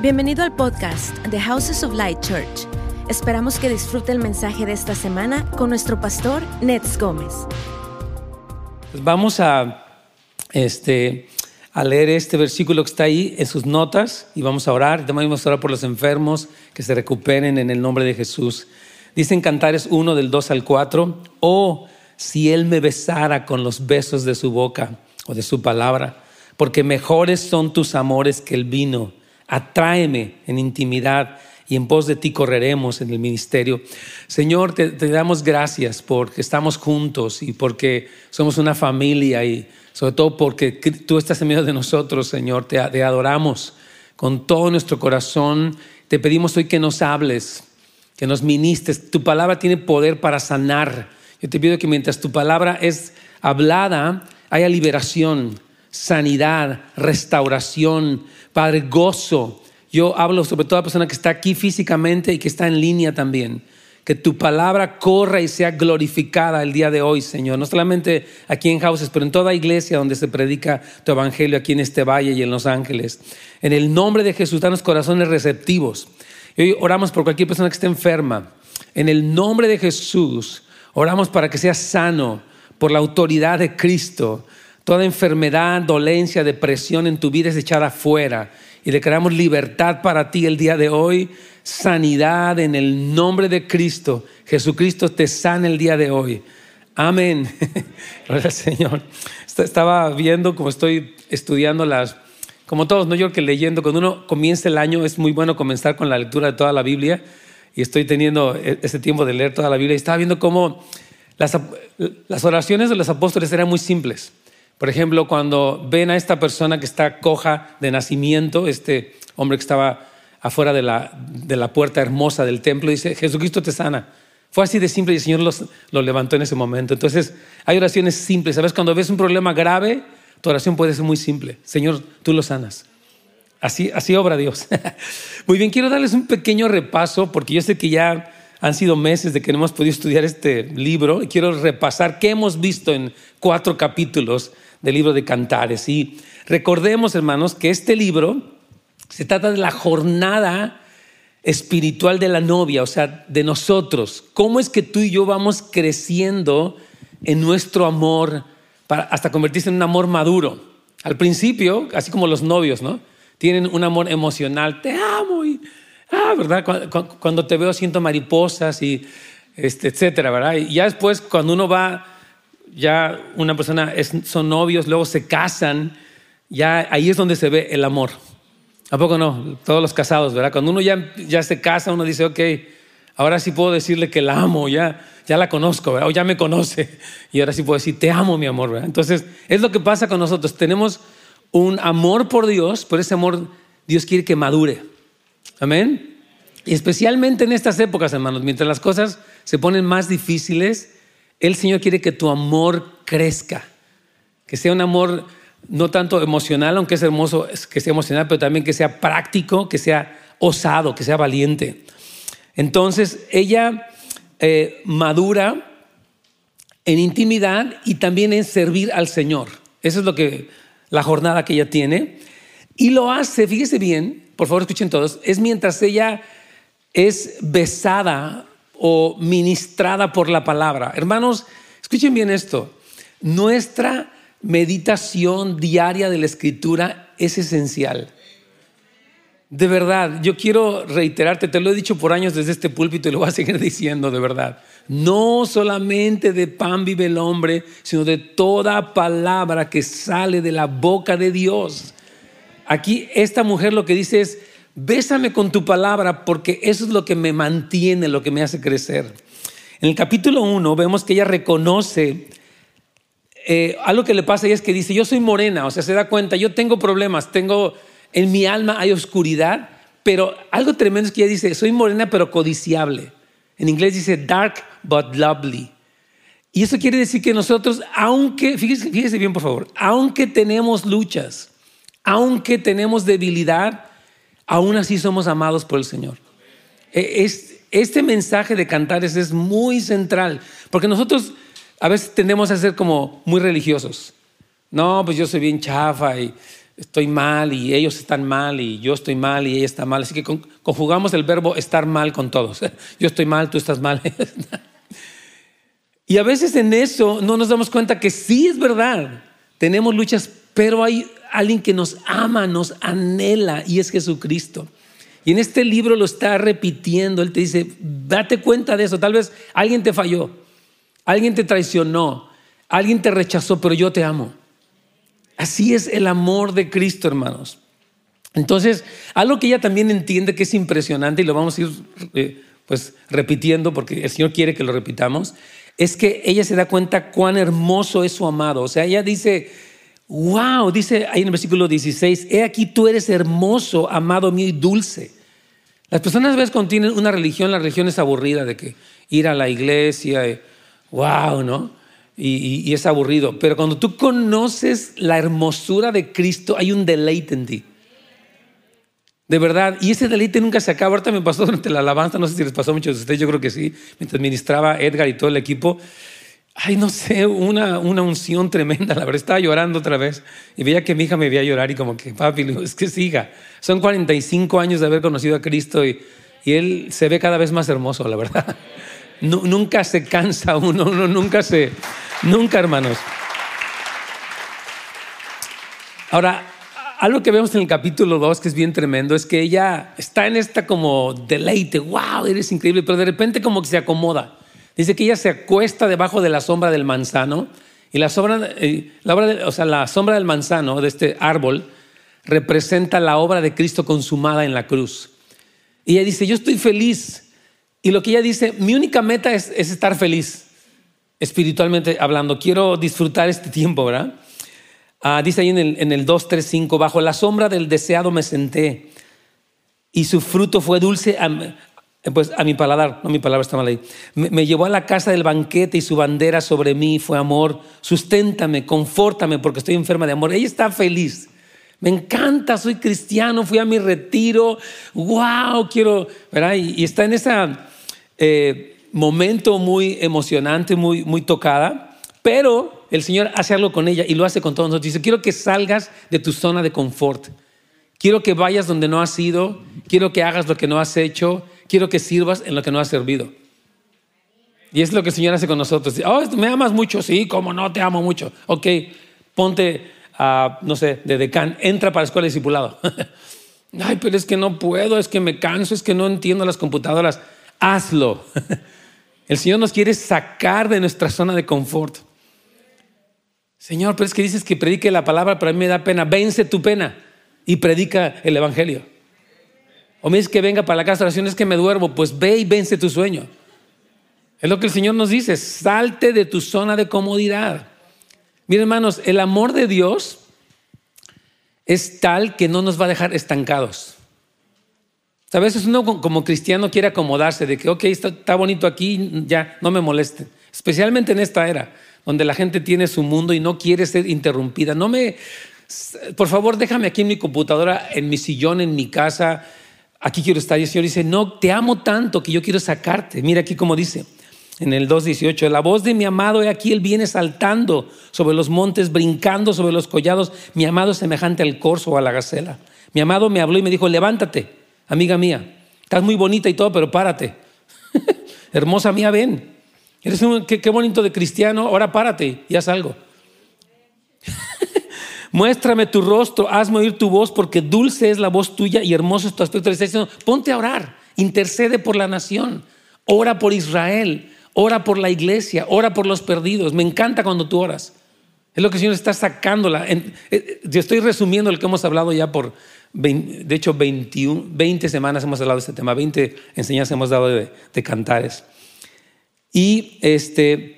Bienvenido al podcast The Houses of Light Church. Esperamos que disfrute el mensaje de esta semana con nuestro pastor Nets Gómez. Pues vamos a, este, a leer este versículo que está ahí en sus notas y vamos a orar. También vamos a orar por los enfermos que se recuperen en el nombre de Jesús. Dicen Cantares 1 del 2 al 4, oh, si Él me besara con los besos de su boca o de su palabra, porque mejores son tus amores que el vino. Atráeme en intimidad y en pos de ti correremos en el ministerio. Señor, te, damos gracias porque estamos juntos y porque somos una familia y sobre todo porque tú estás en medio de nosotros, Señor. Te, te adoramos con todo nuestro corazón. Te pedimos hoy que nos hables, que nos ministres. Tu palabra tiene poder para sanar. Yo te pido que mientras tu palabra es hablada, haya liberación sanidad, restauración, Padre, gozo. Yo hablo sobre toda persona que está aquí físicamente y que está en línea también. Que tu palabra corra y sea glorificada el día de hoy, Señor. No solamente aquí en Houses, pero en toda iglesia donde se predica tu evangelio, aquí en este valle y en Los Ángeles. En el nombre de Jesús, danos corazones receptivos. Hoy oramos por cualquier persona que esté enferma. En el nombre de Jesús, oramos para que sea sano por la autoridad de Cristo Toda enfermedad, dolencia, depresión en tu vida es echada fuera. Y declaramos libertad para ti el día de hoy, sanidad en el nombre de Cristo. Jesucristo te sana el día de hoy. Amén. Gracias, Señor. Estaba viendo, como estoy estudiando las, como todos, ¿no? Yo que leyendo, cuando uno comienza el año es muy bueno comenzar con la lectura de toda la Biblia. Y estoy teniendo e-, ese tiempo de leer toda la Biblia. Y estaba viendo cómo las, las oraciones de los apóstoles eran muy simples. Por ejemplo, cuando ven a esta persona que está coja de nacimiento, este hombre que estaba afuera de la, de la puerta hermosa del templo, dice, Jesucristo te sana. Fue así de simple y el Señor los, lo levantó en ese momento. Entonces, hay oraciones simples. ¿Sabes? Cuando ves un problema grave, tu oración puede ser muy simple. Señor, tú lo sanas. Así, así obra Dios. muy bien, quiero darles un pequeño repaso porque yo sé que ya han sido meses de que no hemos podido estudiar este libro y quiero repasar qué hemos visto en cuatro capítulos del libro de Cantares. Y recordemos, hermanos, que este libro se trata de la jornada espiritual de la novia, o sea, de nosotros. ¿Cómo es que tú y yo vamos creciendo en nuestro amor para hasta convertirse en un amor maduro? Al principio, así como los novios, ¿no? Tienen un amor emocional, te amo y, ah, ¿verdad? Cuando, te veo siento mariposas y, este, etcétera, ¿verdad? Y ya después, cuando uno va ya una persona son novios, luego se casan, ya ahí es donde se ve el amor. ¿A poco no? Todos los casados, ¿verdad? Cuando uno ya, ya se casa, uno dice, ok, ahora sí puedo decirle que la amo, ya, ya la conozco, ¿verdad? O ya me conoce. Y ahora sí puedo decir, te amo, mi amor, ¿verdad? Entonces, es lo que pasa con nosotros. Tenemos un amor por Dios, pero ese amor Dios quiere que madure. Amén. Y especialmente en estas épocas, hermanos, mientras las cosas se ponen más difíciles, el Señor quiere que tu amor crezca, que sea un amor no tanto emocional, aunque es hermoso que sea emocional, pero también que sea práctico, que sea osado, que sea valiente. Entonces, ella eh, madura en intimidad y también en servir al Señor. Esa es lo que la jornada que ella tiene. Y lo hace, fíjese bien, por favor escuchen todos, es mientras ella es besada o ministrada por la palabra. Hermanos, escuchen bien esto. Nuestra meditación diaria de la escritura es esencial. De verdad, yo quiero reiterarte, te lo he dicho por años desde este púlpito y lo voy a seguir diciendo de verdad. No solamente de pan vive el hombre, sino de toda palabra que sale de la boca de Dios. Aquí esta mujer lo que dice es, bésame con tu palabra porque eso es lo que me mantiene, lo que me hace crecer. En el capítulo 1 vemos que ella reconoce eh, algo que le pasa y es que dice, yo soy morena, o sea, se da cuenta, yo tengo problemas, tengo, en mi alma hay oscuridad, pero algo tremendo es que ella dice, soy morena pero codiciable. En inglés dice dark but lovely. Y eso quiere decir que nosotros, aunque, fíjese, fíjese bien por favor, aunque tenemos luchas, aunque tenemos debilidad, aún así somos amados por el Señor. E, este mensaje de cantares es muy central, porque nosotros a veces tendemos a ser como muy religiosos. No, pues yo soy bien chafa y estoy mal y ellos están mal y yo estoy mal y ella está mal. Así que conjugamos el verbo estar mal con todos. Yo estoy mal, tú estás mal. y a veces en eso no nos damos cuenta que sí es verdad. Tenemos luchas, pero hay alguien que nos ama, nos anhela y es Jesucristo. Y en este libro lo está repitiendo. Él te dice, date cuenta de eso. Tal vez alguien te falló, alguien te traicionó, alguien te rechazó, pero yo te amo. Así es el amor de Cristo, hermanos. Entonces, algo que ella también entiende que es impresionante y lo vamos a ir eh, pues repitiendo porque el Señor quiere que lo repitamos, es que ella se da cuenta cuán hermoso es su amado. O sea, ella dice, wow, dice ahí en el versículo 16, he aquí tú eres hermoso, amado mío y dulce. Las personas a veces cuando tienen una religión, la religión es aburrida de que ir a la iglesia, wow, ¿no? y, es aburrido. Pero cuando tú conoces la hermosura de Cristo, hay un deleite en ti. De verdad, y ese deleite nunca se acaba. Ahorita me pasó durante la alabanza, no sé si les pasó a muchos de ustedes, yo creo que sí, mientras ministraba Edgar y todo el equipo. Ay, no sé, una, una unción tremenda. La verdad, estaba llorando otra vez y veía que mi hija me veía llorar y como que, papi, es que siga. Son 45 años de haber conocido a Cristo y, y él se ve cada vez más hermoso, la verdad. nunca se cansa uno, uno nunca se, Nunca, hermanos. Ahora, algo que vemos en el capítulo 2 que es bien tremendo es que ella está en esta como deleite, wow, eres increíble, pero de repente como que se acomoda. Dice que ella se acuesta debajo de la sombra del manzano y la sombra, eh, la, o sea, la sombra del manzano, de este árbol, representa la obra de Cristo consumada en la cruz. Y ella dice, yo estoy feliz. Y lo que ella dice, mi única meta es estar feliz espiritualmente hablando. Quiero disfrutar este tiempo, ¿verdad? Ah, dice ahí en el, en el 2, 3, 5, bajo la sombra del deseado me senté y su fruto fue dulce a, pues, a mi paladar, no mi palabra está mal ahí. Me, llevó a la casa del banquete y su bandera sobre mí fue amor. Susténtame, confórtame porque estoy enferma de amor. Ella está feliz. Me encanta, soy cristiano, fui a mi retiro, wow, quiero, ¿verdad? Y, está en esa... Eh, momento muy emocionante, muy, muy tocada, pero el Señor hace algo con ella y lo hace con todos nosotros. Dice, quiero que salgas de tu zona de confort. Quiero que vayas donde no has ido. Quiero que hagas lo que no has hecho. Quiero que sirvas en lo que no has servido. Y es lo que el Señor hace con nosotros. Oh, ¿me amas mucho? Sí, como no, te amo mucho. Ok, ponte, no sé, de decán, entra para la escuela de discipulado. Ay, pero es que no puedo, es que me canso, es que no entiendo las computadoras. Hazlo. El Señor nos quiere sacar de nuestra zona de confort. Señor, pero es que dices que predique la palabra, pero a mí me da pena. Vence tu pena y predica el Evangelio. O me dices que venga para la casa de oración, es que me duermo. Pues ve y vence tu sueño. Es lo que el Señor nos dice. Salte de tu zona de comodidad. Miren, hermanos, el amor de Dios es tal que no nos va a dejar estancados. A veces uno como cristiano quiere acomodarse de que, ok, está, bonito aquí, ya, no me moleste. Especialmente en esta era, donde la gente tiene su mundo y no quiere ser interrumpida. No me, por favor, déjame aquí en mi computadora, en mi sillón, en mi casa. Aquí quiero estar. Y el Señor dice, no, te amo tanto que yo quiero sacarte. Mira aquí como dice en el 2.18, la voz de mi amado, he aquí, él viene saltando sobre los montes, brincando sobre los collados. Mi amado semejante al corzo o a la gacela. Mi amado me habló y me dijo, levántate amiga mía, estás muy bonita y todo, pero párate. Hermosa mía, ven. Eres un, qué, qué, bonito de cristiano, ahora párate y haz algo. Muéstrame tu rostro, hazme oír tu voz, porque dulce es la voz tuya y hermoso es tu aspecto. Le está diciendo, ponte a orar, intercede por la nación, ora por Israel, ora por la iglesia, ora por los perdidos. Me encanta cuando tú oras. Es lo que el Señor está sacándola. Eh, yo estoy resumiendo lo que hemos hablado ya por de hecho, 21, 20 semanas hemos hablado de este tema, 20 enseñanzas hemos dado de, cantares. Y este,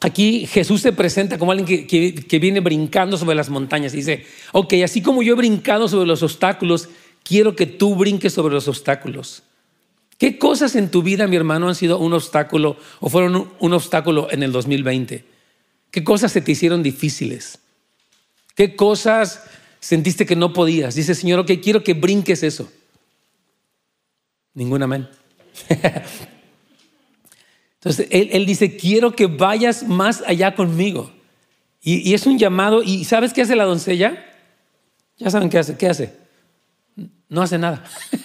aquí Jesús se presenta como alguien que, viene brincando sobre las montañas y dice, ok, así como yo he brincado sobre los obstáculos, quiero que tú brinques sobre los obstáculos. ¿Qué cosas en tu vida, mi hermano, han sido un obstáculo o fueron un obstáculo en el 2020? ¿Qué cosas se te hicieron difíciles? ¿Qué cosas sentiste que no podías. Dice, Señor, ok, quiero que brinques eso. Ningún amén. Entonces, él, dice, quiero que vayas más allá conmigo. Y, y, es un llamado, ¿y sabes qué hace la doncella? Ya saben qué hace. ¿Qué hace? No hace nada. El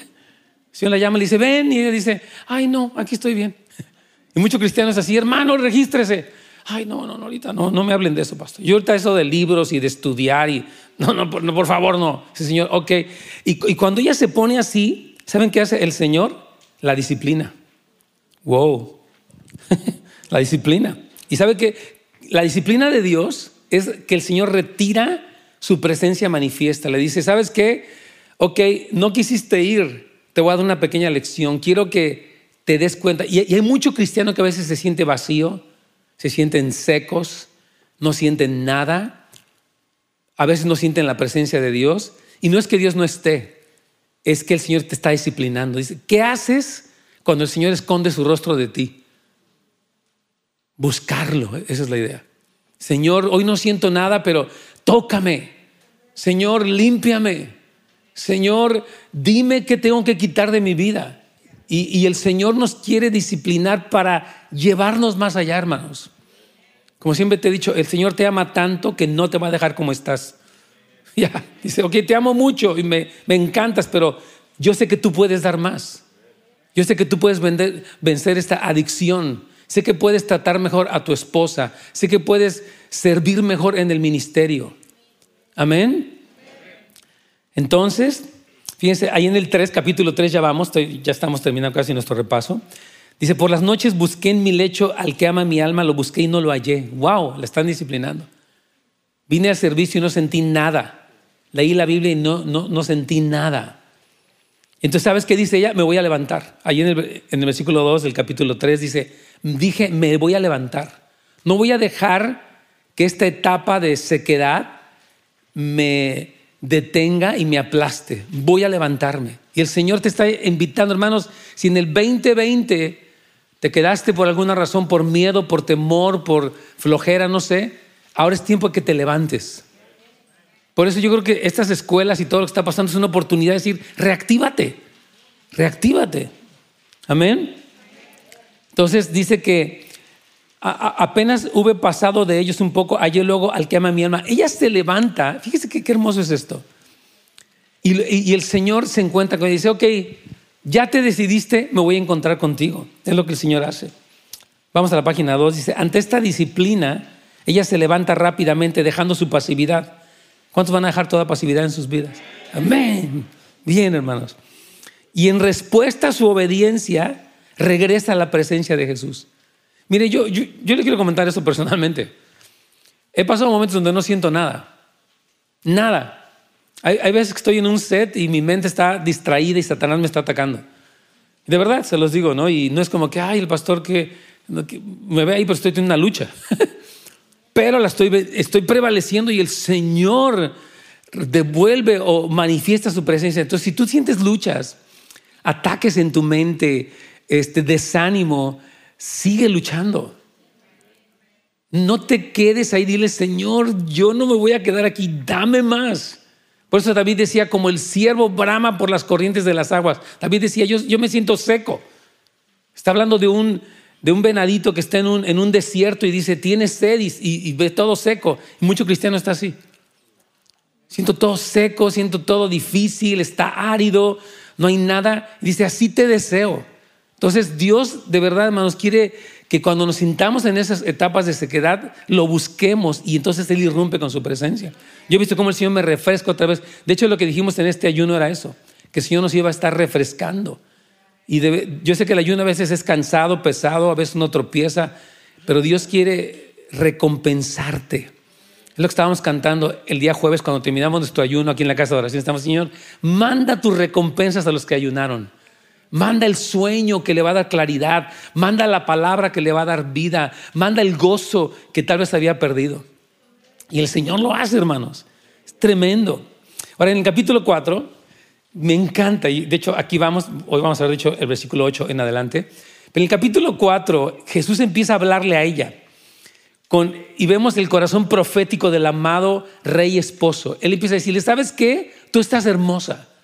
Señor la llama le dice, ven, y ella dice, ay, no, aquí estoy bien. Y muchos cristianos así, hermano, regístrese. Ay, no, no, no, ahorita no, no me hablen de eso, pastor. Yo ahorita eso de libros y de estudiar y, no, no, por, no, por favor, no. Sí, Señor, ok. Y, y cuando ella se pone así, ¿saben qué hace el Señor? La disciplina. Wow. La disciplina. Y sabe que la disciplina de Dios es que el Señor retira su presencia manifiesta. Le dice, ¿sabes qué? Ok, no quisiste ir, te voy a dar una pequeña lección. Quiero que te des cuenta. Y, hay mucho cristiano que a veces se siente vacío, se sienten secos, no sienten nada. A veces no sienten la presencia de Dios. Y no es que Dios no esté, es que el Señor te está disciplinando. Dice, ¿qué haces cuando el Señor esconde su rostro de ti? Buscarlo, esa es la idea. Señor, hoy no siento nada, pero tócame. Señor, límpiame. Señor, dime qué tengo que quitar de mi vida. Y, el Señor nos quiere disciplinar para llevarnos más allá, hermanos. Como siempre te he dicho, el Señor te ama tanto que no te va a dejar como estás. Ya, dice, ok, te amo mucho y me, me encantas, pero yo sé que tú puedes dar más. Yo sé que tú puedes vencer esta adicción. Sé que puedes tratar mejor a tu esposa. Sé que puedes servir mejor en el ministerio. Amén. Entonces, fíjense, ahí en el 3, capítulo 3 ya vamos, ya estamos terminando casi nuestro repaso. Dice, por las noches busqué en mi lecho al que ama mi alma, lo busqué y no lo hallé. Wow, le están disciplinando. Vine al servicio y no sentí nada. Leí la Biblia y no, no, no sentí nada. Entonces, ¿sabes qué dice ella? Me voy a levantar. Ahí en el, en el versículo 2 del capítulo 3 dice, dije, me voy a levantar. No voy a dejar que esta etapa de sequedad me detenga y me aplaste. Voy a levantarme. Y el Señor te está invitando, hermanos, si en el 2020 te quedaste por alguna razón, por miedo, por temor, por flojera, no sé, ahora es tiempo de que te levantes. Por eso yo creo que estas escuelas y todo lo que está pasando es una oportunidad de decir, reactívate, reactívate. Amén. Entonces dice que apenas hube pasado de ellos un poco, hallé luego al que ama mi alma. Ella se levanta, fíjese qué, hermoso es esto. Y, el Señor se encuentra con ella y dice, ok, ya te decidiste, me voy a encontrar contigo. Es lo que el Señor hace. Vamos a la página 2, dice, ante esta disciplina, ella se levanta rápidamente dejando su pasividad. ¿Cuántos van a dejar toda pasividad en sus vidas? Amén. Bien, hermanos. Y en respuesta a su obediencia, regresa a la presencia de Jesús. Mire, yo, yo, le quiero comentar eso personalmente. He pasado momentos donde no siento nada. Nada. Hay, hay, veces que estoy en un set y mi mente está distraída y Satanás me está atacando. De verdad, se los digo, ¿no? Y no es como que, ay, el pastor que, me ve ahí, pero estoy en una lucha. pero la estoy, estoy prevaleciendo y el Señor devuelve o manifiesta su presencia. Entonces, si tú sientes luchas, ataques en tu mente, este desánimo, sigue luchando. No te quedes ahí, dile, Señor, yo no me voy a quedar aquí, dame más. Por eso David decía, como el siervo brama por las corrientes de las aguas. David decía, yo, yo me siento seco. Está hablando de un, de un venadito que está en un, en un desierto y dice, tiene sed y, ve todo seco. Y mucho cristiano está así. Siento todo seco, siento todo difícil, está árido, no hay nada. dice, así te deseo. Entonces Dios de verdad, hermanos, quiere que cuando nos sintamos en esas etapas de sequedad, lo busquemos y entonces Él irrumpe con su presencia. Yo he visto cómo el Señor me refresca otra vez. De hecho, lo que dijimos en este ayuno era eso, que el Señor nos iba a estar refrescando. Y yo sé que el ayuno a veces es cansado, pesado, a veces uno tropieza, pero Dios quiere recompensarte. Es lo que estábamos cantando el día jueves cuando terminamos nuestro ayuno aquí en la casa de oración. Estamos, Señor, manda tus recompensas a los que ayunaron. Manda el sueño que le va a dar claridad. Manda la palabra que le va a dar vida. Manda el gozo que tal vez había perdido. Y el Señor lo hace, hermanos. Es tremendo. Ahora, en el capítulo 4, me encanta, y de hecho aquí vamos, hoy vamos a ver, dicho, el versículo 8 en adelante. Pero en el capítulo 4, Jesús empieza a hablarle a ella. Con, y vemos el corazón profético del amado rey esposo. Él empieza a decirle, ¿sabes qué? Tú estás hermosa.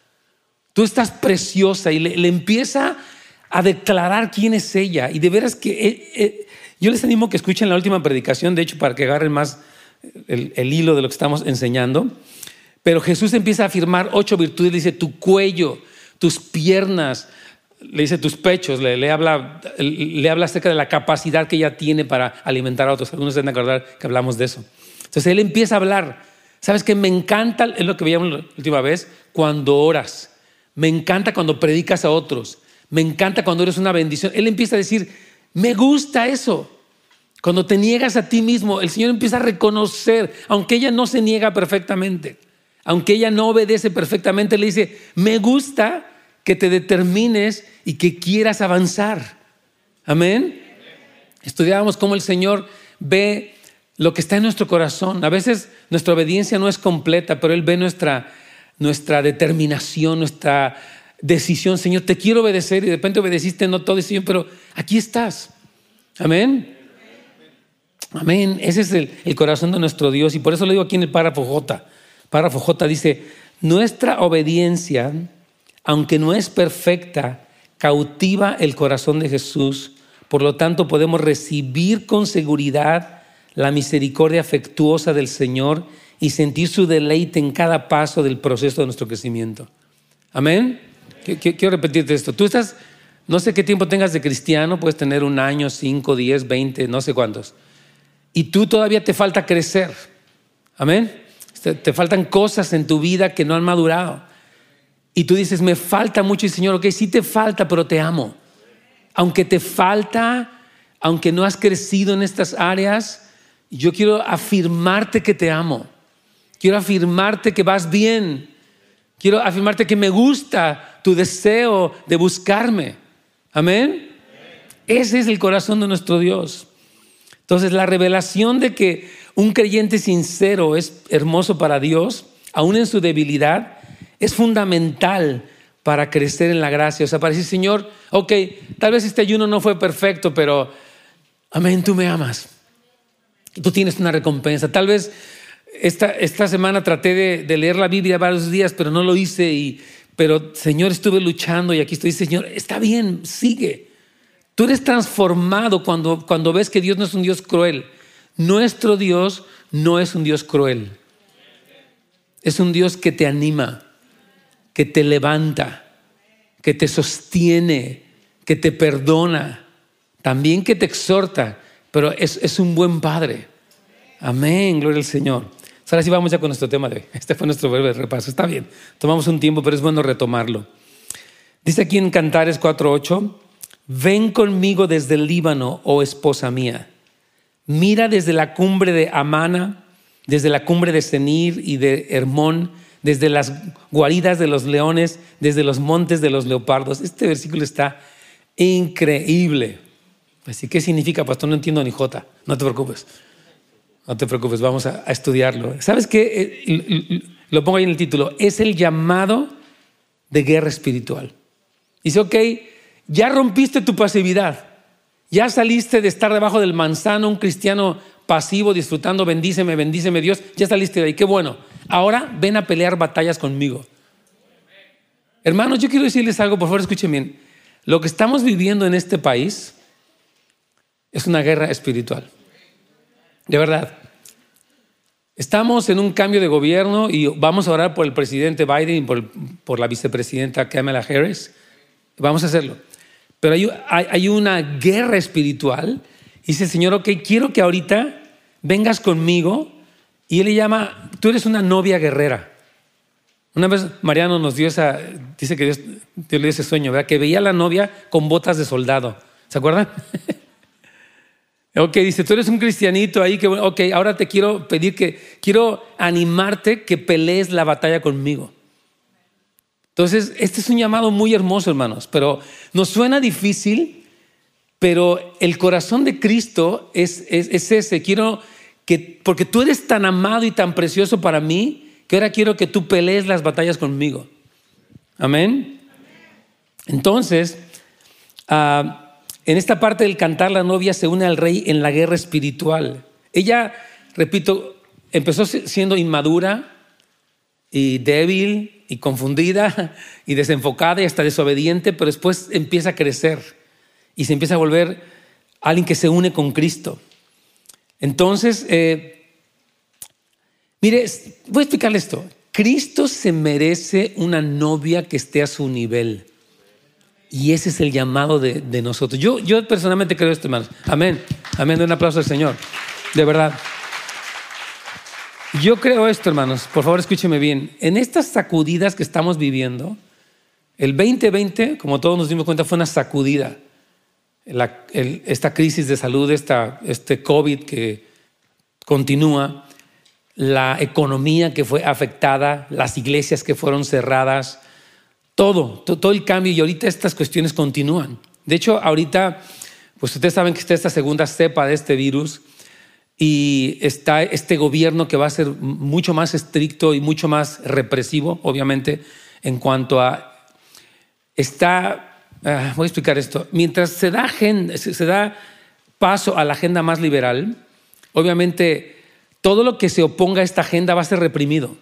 Tú estás preciosa y le, empieza a declarar quién es ella. Y de veras que eh, eh, yo les animo que escuchen la última predicación, de hecho, para que agarren más el, hilo de lo que estamos enseñando. Pero Jesús empieza a afirmar ocho virtudes, dice tu cuello, tus piernas, le dice tus pechos, le, habla, le habla acerca de la capacidad que ella tiene para alimentar a otros. Algunos deben acordar que hablamos de eso. Entonces él empieza a hablar. ¿Sabes qué? Me encanta, es lo que veíamos la última vez, cuando oras. Me encanta cuando predicas a otros. Me encanta cuando eres una bendición. Él empieza a decir, me gusta eso. Cuando te niegas a ti mismo, el Señor empieza a reconocer, aunque ella no se niega perfectamente, aunque ella no obedece perfectamente, le dice, me gusta que te determines y que quieras avanzar. Amén. Estudiábamos cómo el Señor ve lo que está en nuestro corazón. A veces nuestra obediencia no es completa, pero Él ve nuestra, nuestra determinación, nuestra decisión. Señor, te quiero obedecer y de repente obedeciste no todo, Señor, pero aquí estás. Amén. Amén. Ese es el, el, corazón de nuestro Dios y por eso lo digo aquí en el párrafo J. Párrafo J dice, nuestra obediencia aunque no es perfecta, cautiva el corazón de Jesús. Por lo tanto, podemos recibir con seguridad la misericordia afectuosa del Señor y sentir su deleite en cada paso del proceso de nuestro crecimiento. Amén. Quiero repetirte esto. Tú estás, no sé qué tiempo tengas de cristiano, puedes tener un año, cinco, diez, veinte, no sé cuántos. Y tú todavía te falta crecer. Amén. Te faltan cosas en tu vida que no han madurado. Y tú dices, me falta mucho, y Señor, ok, sí te falta, pero te amo. Aunque te falta, aunque no has crecido en estas áreas, yo quiero afirmarte que te amo. Quiero afirmarte que vas bien. Quiero afirmarte que me gusta tu deseo de buscarme. Amén. Ese es el corazón de nuestro Dios. Entonces, la revelación de que un creyente sincero es hermoso para Dios, aún en su debilidad, es fundamental para crecer en la gracia. O sea, para decir, Señor, ok, tal vez este ayuno no fue perfecto, pero amén, tú me amas. Tú tienes una recompensa. Tal vez esta, esta semana traté de, leer la Biblia varios días, pero no lo hice. Y, pero, Señor, estuve luchando y aquí estoy, Señor, está bien, sigue. Tú eres transformado cuando, cuando ves que Dios no es un Dios cruel. Nuestro Dios no es un Dios cruel. Es un Dios que te anima que te levanta, que te sostiene, que te perdona, también que te exhorta, pero es, un buen Padre. Amén, gloria al Señor. Ahora sí vamos ya con nuestro tema de hoy. Este fue nuestro breve repaso. Está bien, tomamos un tiempo, pero es bueno retomarlo. Dice aquí en Cantares 4.8, ven conmigo desde el Líbano, oh esposa mía. Mira desde la cumbre de Amana, desde la cumbre de Senir y de Hermón, desde las guaridas de los leones, desde los montes de los leopardos. Este versículo está increíble. Así, ¿qué significa, pastor? No entiendo ni jota. No te preocupes. No te preocupes, vamos a, estudiarlo. ¿Sabes qué? Eh, lo pongo ahí en el título. Es el llamado de guerra espiritual. Dice, ok, ya rompiste tu pasividad. Ya saliste de estar debajo del manzano, un cristiano pasivo, disfrutando, bendíceme, bendíceme Dios. Ya saliste de ahí, qué bueno. Ahora ven a pelear batallas conmigo. Hermanos, yo quiero decirles algo, por favor, escuchen bien. Lo que estamos viviendo en este país es una guerra espiritual. De verdad. Estamos en un cambio de gobierno y vamos a orar por el presidente Biden y por, la vicepresidenta Kamala Harris. Vamos a hacerlo. Pero hay, hay, una guerra espiritual. Y dice, Señor, ok, quiero que ahorita vengas conmigo y él le llama, tú eres una novia guerrera. Una vez Mariano nos dio esa, dice que Dios, le dio ese sueño, ¿verdad? Que veía a la novia con botas de soldado. ¿Se acuerdan? ok, dice, tú eres un cristianito ahí, que, ok, ahora te quiero pedir que, quiero animarte que pelees la batalla conmigo. Entonces, este es un llamado muy hermoso, hermanos, pero nos suena difícil, pero el corazón de Cristo es, es, es ese. Quiero porque tú eres tan amado y tan precioso para mí, que ahora quiero que tú pelees las batallas conmigo. Amén. Entonces, ah, en esta parte del cantar, la novia se une al rey en la guerra espiritual. Ella, repito, empezó siendo inmadura y débil y confundida y desenfocada y hasta desobediente, pero después empieza a crecer y se empieza a volver alguien que se une con Cristo. Entonces, eh, mire, voy a explicarle esto. Cristo se merece una novia que esté a su nivel. Y ese es el llamado de, de nosotros. Yo, yo personalmente creo esto, hermanos. Amén. Amén. De un aplauso al Señor. De verdad. Yo creo esto, hermanos. Por favor, escúcheme bien. En estas sacudidas que estamos viviendo, el 2020, como todos nos dimos cuenta, fue una sacudida. Esta crisis de salud, esta, este COVID que continúa, la economía que fue afectada, las iglesias que fueron cerradas, todo, todo el cambio y ahorita estas cuestiones continúan. De hecho, ahorita, pues ustedes saben que está esta segunda cepa de este virus y está este gobierno que va a ser mucho más estricto y mucho más represivo, obviamente, en cuanto a... Está, uh, voy a explicar esto, mientras se da, se da paso a la agenda más liberal, obviamente todo lo que se oponga a esta agenda va a ser reprimido.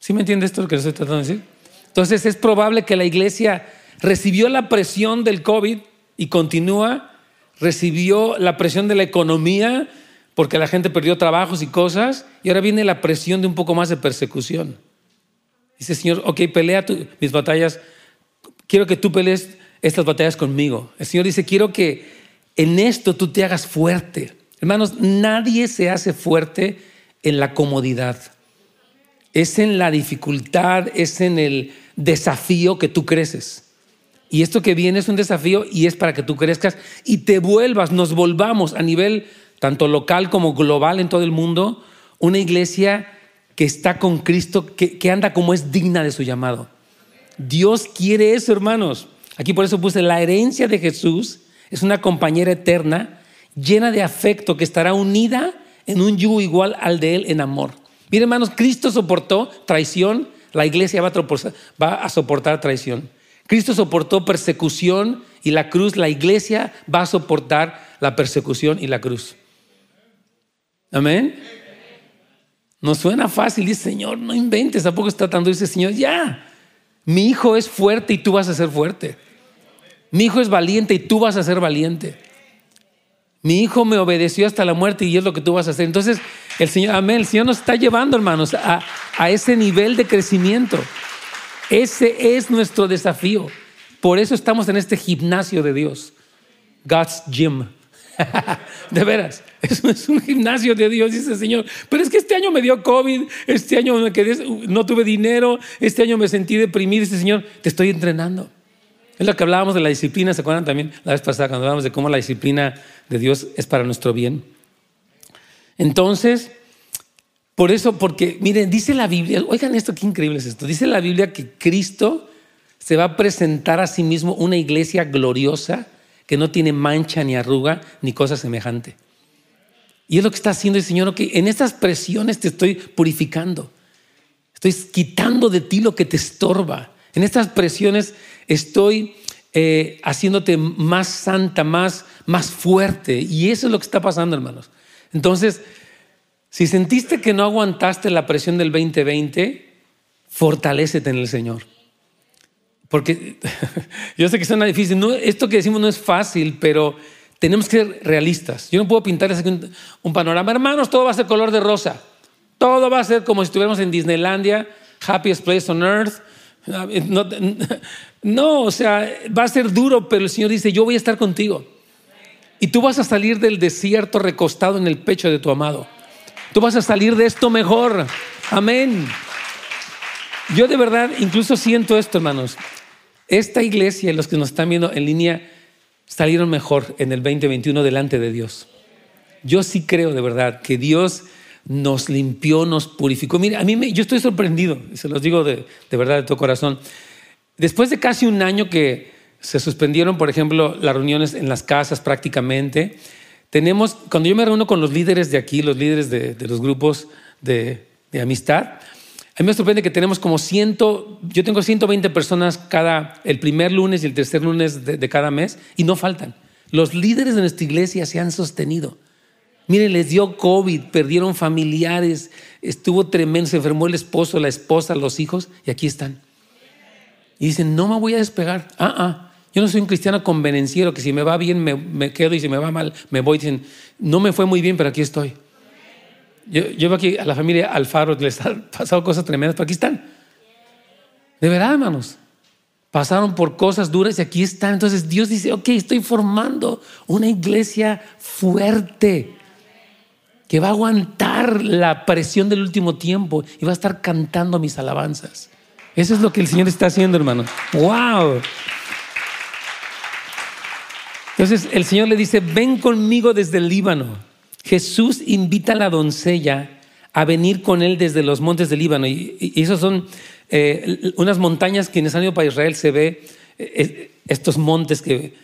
¿Sí me entiende esto lo que les estoy tratando de decir? Entonces es probable que la iglesia recibió la presión del COVID y continúa, recibió la presión de la economía porque la gente perdió trabajos y cosas, y ahora viene la presión de un poco más de persecución. Dice, Señor, ok, pelea mis batallas, quiero que tú pelees estas batallas conmigo. El Señor dice, quiero que en esto tú te hagas fuerte. Hermanos, nadie se hace fuerte en la comodidad. Es en la dificultad, es en el desafío que tú creces. Y esto que viene es un desafío y es para que tú crezcas y te vuelvas, nos volvamos a nivel tanto local como global en todo el mundo, una iglesia que está con Cristo, que, anda como es digna de su llamado. Dios quiere eso, hermanos. Aquí por eso puse la herencia de Jesús, es una compañera eterna, llena de afecto, que estará unida en un yugo igual al de Él en amor. Miren, hermanos, Cristo soportó traición, la iglesia va a soportar traición. Cristo soportó persecución y la cruz, la iglesia va a soportar la persecución y la cruz. Amén. No suena fácil, dice Señor, no inventes, ¿a poco está tratando? Dice Señor, ya, mi hijo es fuerte y tú vas a ser fuerte. Mi hijo es valiente y tú vas a ser valiente. Mi hijo me obedeció hasta la muerte y es lo que tú vas a hacer. Entonces, el Señor, amén, el Señor nos está llevando, hermanos, a, a ese nivel de crecimiento. Ese es nuestro desafío. Por eso estamos en este gimnasio de Dios. God's gym. de veras, eso es un gimnasio de Dios, dice el Señor. Pero es que este año me dio COVID, este año me quedé, no tuve dinero, este año me sentí deprimido. Dice Señor, te estoy entrenando. Es lo que hablábamos de la disciplina, ¿se acuerdan también la vez pasada cuando hablábamos de cómo la disciplina de Dios es para nuestro bien? Entonces, por eso, porque miren, dice la Biblia, oigan esto, qué increíble es esto, dice la Biblia que Cristo se va a presentar a sí mismo una iglesia gloriosa que no tiene mancha ni arruga ni cosa semejante. Y es lo que está haciendo el Señor, que en estas presiones te estoy purificando, estoy quitando de ti lo que te estorba. En estas presiones estoy eh, haciéndote más santa, más, más fuerte. Y eso es lo que está pasando, hermanos. Entonces, si sentiste que no aguantaste la presión del 2020, fortalécete en el Señor. Porque yo sé que suena difícil. Esto que decimos no es fácil, pero tenemos que ser realistas. Yo no puedo pintar un, un panorama. Hermanos, todo va a ser color de rosa. Todo va a ser como si estuviéramos en Disneylandia, happiest place on earth no, no, o sea, va a ser duro, pero el Señor dice, yo voy a estar contigo. Y tú vas a salir del desierto recostado en el pecho de tu amado. Tú vas a salir de esto mejor. Amén. Yo de verdad incluso siento esto, hermanos. Esta iglesia los que nos están viendo en línea salieron mejor en el 2021 delante de Dios. Yo sí creo de verdad que Dios nos limpió, nos purificó. Mira, a mí yo estoy sorprendido, se los digo de, de verdad, de todo corazón. Después de casi un año que se suspendieron, por ejemplo, las reuniones en las casas prácticamente, tenemos, cuando yo me reúno con los líderes de aquí, los líderes de, los grupos de, amistad, a mí me sorprende que tenemos como ciento, yo tengo 120 personas cada, el primer lunes y el tercer lunes de, de cada mes, y no faltan. Los líderes de nuestra iglesia se han sostenido. Miren, les dio COVID, perdieron familiares, estuvo tremendo, se enfermó el esposo, la esposa, los hijos, y aquí están. Y dicen, no me voy a despegar. Ah, ah, yo no soy un cristiano convenenciero que si me va bien me, me, quedo y si me va mal me voy. Dicen, no me fue muy bien, pero aquí estoy. Yo, veo aquí a la familia Alfaro, les han pasado cosas tremendas, pero aquí están. De verdad, hermanos. Pasaron por cosas duras y aquí están. Entonces Dios dice, ok, estoy formando una iglesia fuerte que va a aguantar la presión del último tiempo y va a estar cantando mis alabanzas. Eso es lo que el Señor está haciendo, hermano. ¡Wow! Entonces el Señor le dice, ven conmigo desde el Líbano. Jesús invita a la doncella a venir con él desde los montes del Líbano. Y, esos son eh, unas montañas que en el año para Israel se ve eh, estos montes que,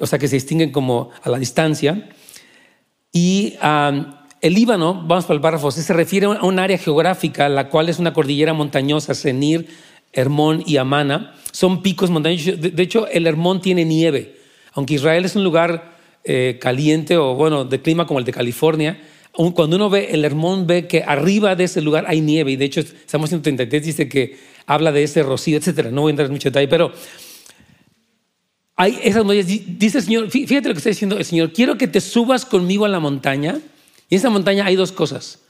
o sea, que se distinguen como a la distancia. Y el Líbano, vamos para el párrafo, se refiere a un área geográfica, la cual es una cordillera montañosa, Senir, Hermón y Amana. Son picos montañosos. De hecho, el Hermón tiene nieve. Aunque Israel es un lugar eh, caliente o bueno, de clima como el de California, cuando uno ve el Hermón, ve que arriba de ese lugar hay nieve. Y de hecho, estamos 133 dice que habla de ese rocío, etcétera. No voy a entrar en mucho detalle, pero hay esas montañas. Dice el Señor, fíjate lo que está diciendo el Señor, quiero que te subas conmigo a la montaña. Y en esa montaña hay dos cosas.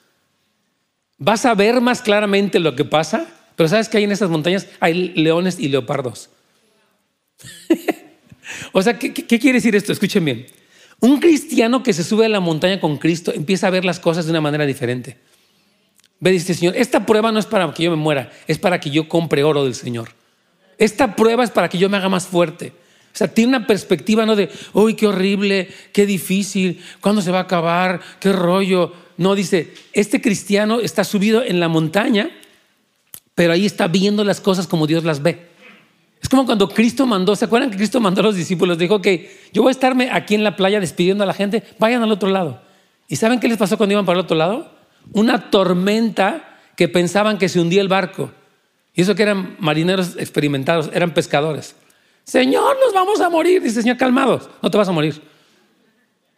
Vas a ver más claramente lo que pasa, pero ¿sabes que hay en esas montañas? Hay leones y leopardos. o sea, ¿qué, quiere decir esto? Escuchen bien. Un cristiano que se sube a la montaña con Cristo empieza a ver las cosas de una manera diferente. Ve, dice Señor, esta prueba no es para que yo me muera, es para que yo compre oro del Señor. Esta prueba es para que yo me haga más fuerte. O sea, tiene una perspectiva no de, uy, qué horrible, qué difícil, ¿cuándo se va a acabar? ¿Qué rollo? No, dice, este cristiano está subido en la montaña, pero ahí está viendo las cosas como Dios las ve. Es como cuando Cristo mandó, ¿se acuerdan que Cristo mandó a los discípulos? Dijo que yo voy a estarme aquí en la playa despidiendo a la gente, vayan al otro lado. ¿Y saben qué les pasó cuando iban para el otro lado? Una tormenta que pensaban que se hundía el barco. Y eso que eran marineros experimentados, eran pescadores. Señor, nos vamos a morir. Dice, Señor, calmados, no te vas a morir.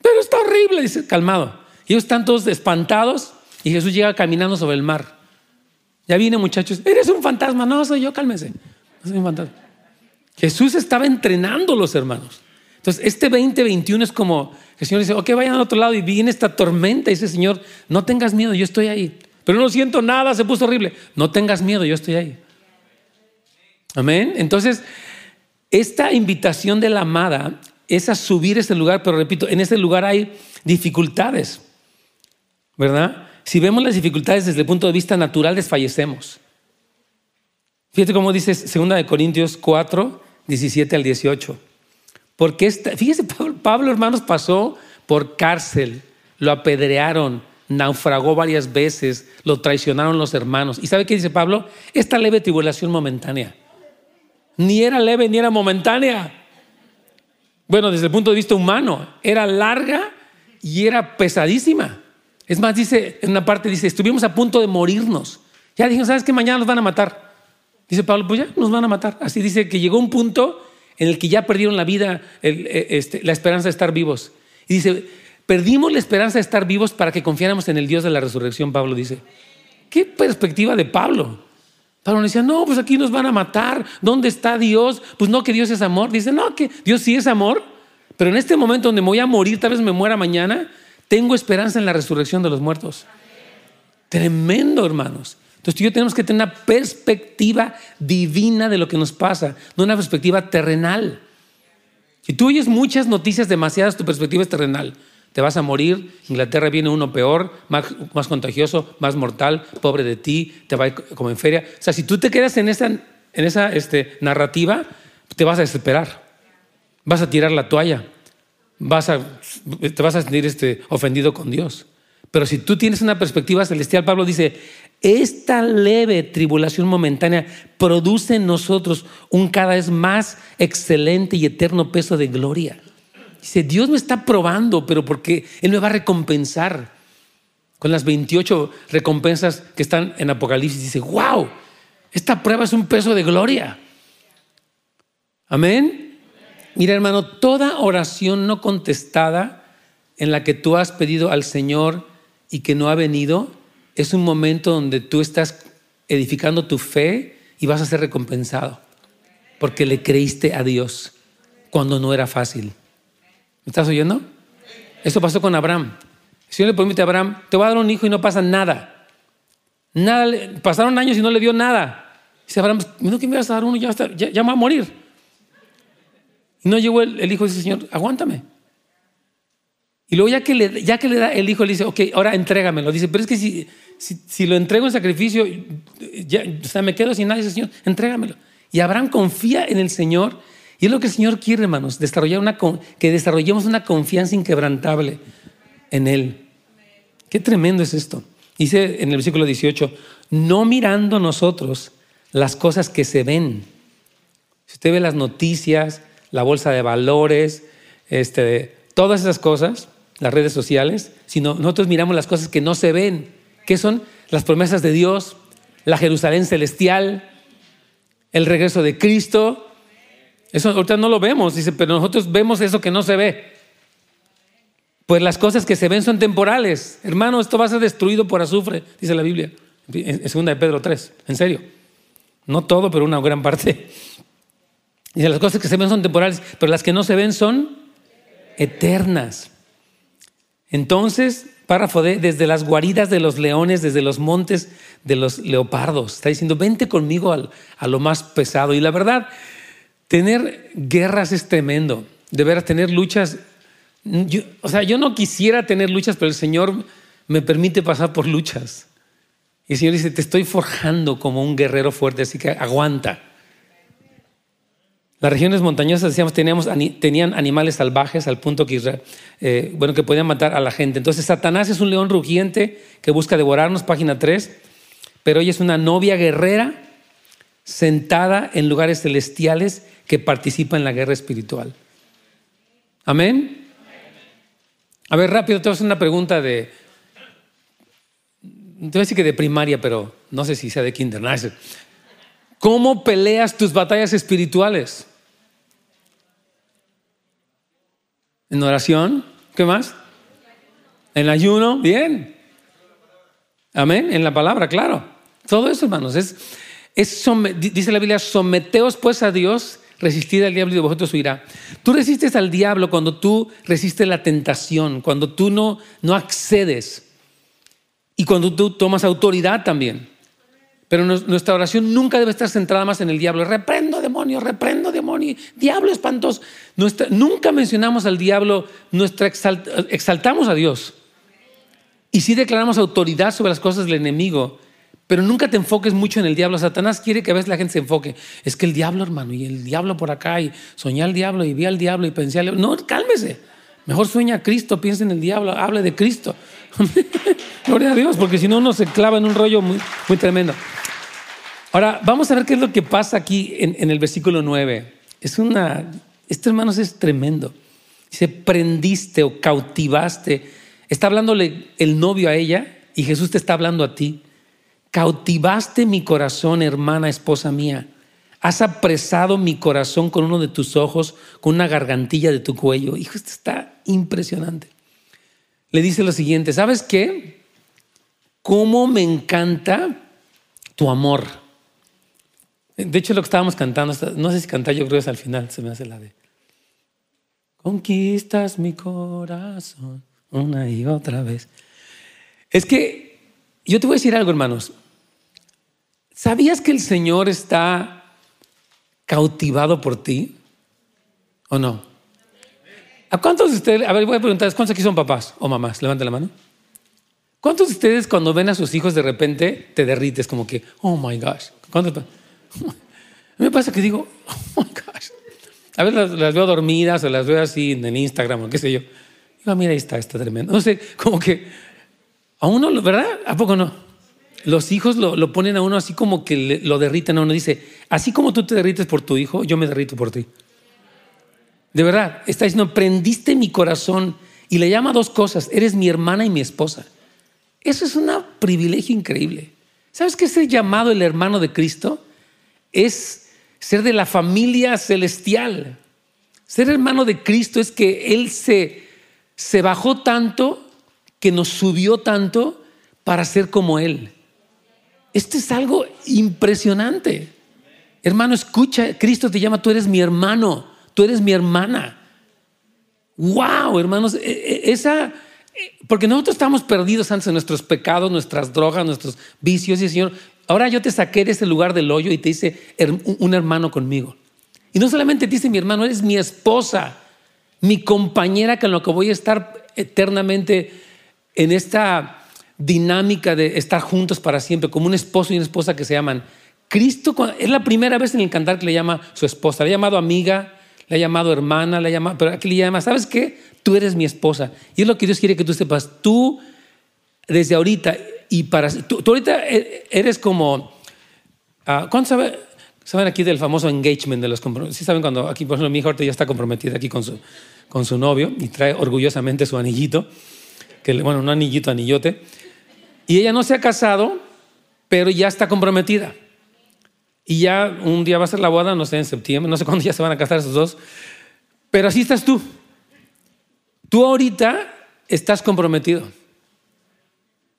Pero está horrible, dice, calmado. Y ellos están todos espantados y Jesús llega caminando sobre el mar. Ya viene, muchachos, eres un fantasma. No, soy yo, cálmese. No soy un fantasma. Jesús estaba entrenando los hermanos. Entonces, este 2021 es como, el Señor dice, ok, vayan al otro lado y viene esta tormenta. Y dice, Señor, no tengas miedo, yo estoy ahí. Pero no siento nada, se puso horrible. No tengas miedo, yo estoy ahí. Amén. Entonces, esta invitación de la amada es a subir ese lugar, pero repito, en ese lugar hay dificultades, ¿verdad? Si vemos las dificultades desde el punto de vista natural, desfallecemos. Fíjate cómo dice 2 Corintios 4, 17 al 18. Porque esta, fíjese, Pablo, hermanos, pasó por cárcel, lo apedrearon, naufragó varias veces, lo traicionaron los hermanos. ¿Y sabe qué dice Pablo? Esta leve tribulación momentánea ni era leve ni era momentánea. Bueno, desde el punto de vista humano, era larga y era pesadísima. Es más, dice, en una parte dice, estuvimos a punto de morirnos. Ya dijimos, ¿sabes qué? Mañana nos van a matar. Dice Pablo, pues ya nos van a matar. Así dice que llegó un punto en el que ya perdieron la vida, eh, este, la esperanza de estar vivos. Y dice, perdimos la esperanza de estar vivos para que confiáramos en el Dios de la resurrección, Pablo dice. ¿Qué perspectiva de Pablo? Pablo decía, no, pues aquí nos van a matar. ¿Dónde está Dios? Pues no, que Dios es amor. Dice, no, que Dios sí es amor. Pero en este momento donde me voy a morir, tal vez me muera mañana, tengo esperanza en la resurrección de los muertos. Tremendo, hermanos. Entonces tú y yo tenemos que tener una perspectiva divina de lo que nos pasa, no una perspectiva terrenal. Si tú oyes muchas noticias demasiadas, tu perspectiva es terrenal te vas a morir, Inglaterra viene uno peor, más, más contagioso, más mortal, pobre de ti, te va como en feria. O sea, si tú te quedas en esa, en esa este, narrativa, te vas a desesperar, vas a tirar la toalla, vas a, te vas a sentir este, ofendido con Dios. Pero si tú tienes una perspectiva celestial, Pablo dice, esta leve tribulación momentánea produce en nosotros un cada vez más excelente y eterno peso de gloria. Dice, Dios me está probando, pero porque Él me va a recompensar. Con las 28 recompensas que están en Apocalipsis, dice, wow, esta prueba es un peso de gloria. Amén. Mira, hermano, toda oración no contestada en la que tú has pedido al Señor y que no ha venido, es un momento donde tú estás edificando tu fe y vas a ser recompensado, porque le creíste a Dios cuando no era fácil. ¿Me estás oyendo? Eso pasó con Abraham. El Señor le promete a Abraham, te voy a dar un hijo y no pasa nada. nada pasaron años y no le dio nada. Dice Abraham, no que me vas a dar uno, ya, ya, va a morir. Y no llegó el, hijo y dice, Señor, aguántame. Y luego ya que, le, ya que le da el hijo, le dice, ok, ahora entrégamelo. Dice, pero es que si, si, lo entrego en sacrificio, ya, o sea, me quedo sin nadie, dice, Señor, entrégamelo. Y Abraham confía en el Señor. Y es lo que el Señor quiere, hermanos, desarrollar una, que desarrollemos una confianza inquebrantable en Él. Qué tremendo es esto. Dice en el versículo 18, no mirando nosotros las cosas que se ven. Si usted ve las noticias, la bolsa de valores, este, todas esas cosas, las redes sociales, sino nosotros miramos las cosas que no se ven, que son las promesas de Dios, la Jerusalén celestial, el regreso de Cristo. Eso ahorita no lo vemos, dice, pero nosotros vemos eso que no se ve. Pues las cosas que se ven son temporales. Hermano, esto va a ser destruido por azufre, dice la Biblia, en 2 de Pedro 3, en serio. No todo, pero una gran parte. Dice, las cosas que se ven son temporales, pero las que no se ven son eternas. Entonces, párrafo D, desde las guaridas de los leones, desde los montes de los leopardos. Está diciendo, vente conmigo a lo más pesado. Y la verdad, tener guerras es tremendo. De veras, tener luchas. o sea, yo no quisiera tener luchas, pero el Señor me permite pasar por luchas. Y el Señor dice, te estoy forjando como un guerrero fuerte, así que aguanta. Las regiones montañosas, decíamos, teníamos, tenían animales salvajes al punto que, eh, bueno, que podían matar a la gente. Entonces, Satanás es un león rugiente que busca devorarnos, página 3, pero ella es una novia guerrera sentada en lugares celestiales que participa en la guerra espiritual. Amén. A ver, rápido, te voy a hacer una pregunta de, te voy a decir que de primaria, pero no sé si sea de kinder. ¿Cómo peleas tus batallas espirituales? ¿En oración? ¿Qué más? ¿En ayuno? Bien. Amén. En la palabra, claro. Todo eso, hermanos, es, es dice la Biblia, someteos pues a Dios, resistid al diablo y de vosotros huirá. Tú resistes al diablo cuando tú resistes la tentación, cuando tú no, no accedes y cuando tú tomas autoridad también. Pero nuestra oración nunca debe estar centrada más en el diablo. Reprendo demonio, reprendo demonio, diablo espantoso. nunca mencionamos al diablo, nuestra exaltamos a Dios. Y sí declaramos autoridad sobre las cosas del enemigo, pero nunca te enfoques mucho en el diablo. Satanás quiere que a veces la gente se enfoque. Es que el diablo, hermano, y el diablo por acá, y soñé al diablo, y vi al diablo, y pensé al diablo. No, cálmese. Mejor sueña a Cristo, piensa en el diablo, hable de Cristo. Gloria a Dios, porque si no uno se clava en un rollo muy, muy tremendo. Ahora, vamos a ver qué es lo que pasa aquí en, el versículo 9. Es una, esto hermanos es tremendo. Dice, prendiste o cautivaste. Está hablándole el novio a ella y Jesús te está hablando a ti. Cautivaste mi corazón, hermana, esposa mía. Has apresado mi corazón con uno de tus ojos, con una gargantilla de tu cuello. Hijo, esto está impresionante. Le dice lo siguiente, ¿sabes qué? ¿Cómo me encanta tu amor? De hecho, lo que estábamos cantando, no sé si cantar, yo creo que es al final, se me hace la de... Conquistas mi corazón una y otra vez. Es que yo te voy a decir algo, hermanos. ¿Sabías que el Señor está cautivado por ti o no? ¿A cuántos de ustedes, a ver, voy a preguntar, ¿cuántos aquí son papás o mamás? Levante la mano. ¿Cuántos de ustedes cuando ven a sus hijos de repente te derrites como que, oh my gosh? ¿Cuántos? Me pasa que digo, oh my gosh. A veces las, veo dormidas o las veo así en Instagram o qué sé yo. Digo, mira, ahí está, está tremendo. No sé, como que a uno, ¿verdad? ¿A poco no? Los hijos lo, ponen a uno así como que lo derriten a uno. Dice, así como tú te derrites por tu hijo, yo me derrito por ti. De verdad, está diciendo, prendiste mi corazón y le llama dos cosas, eres mi hermana y mi esposa. Eso es un privilegio increíble. ¿Sabes qué es llamado el hermano de Cristo? Es ser de la familia celestial. Ser hermano de Cristo es que Él se, se bajó tanto, que nos subió tanto para ser como Él. Esto es algo impresionante. Hermano, escucha, Cristo te llama, tú eres mi hermano, tú eres mi hermana. Wow, hermanos, e, e, esa, porque nosotros estamos perdidos antes de nuestros pecados, nuestras drogas, nuestros vicios. Y el Señor, ahora yo te saqué de ese lugar del hoyo y te hice un hermano conmigo. Y no solamente te dice mi hermano, eres mi esposa, mi compañera con la que voy a estar eternamente en esta dinámica de estar juntos para siempre, como un esposo y una esposa que se aman. Cristo es la primera vez en el cantar que le llama su esposa. Le ha llamado amiga, le ha llamado hermana, le ha llamado, pero aquí le llama, ¿sabes qué? Tú eres mi esposa. Y es lo que Dios quiere que tú sepas. Tú, desde ahorita y para... Tú, ahorita e, eres como... Uh, ¿Cuántos saben, saben aquí del famoso engagement de los compromisos? Sí saben cuando aquí, por ejemplo, mi hija ya está comprometida aquí con su, con su novio y trae orgullosamente su anillito, que bueno, un anillito, anillote. Y ella no se ha casado, pero ya está comprometida. Y ya un día va a ser la boda, no sé, en septiembre, no sé cuándo ya se van a casar esos dos. Pero así estás tú. Tú ahorita estás comprometido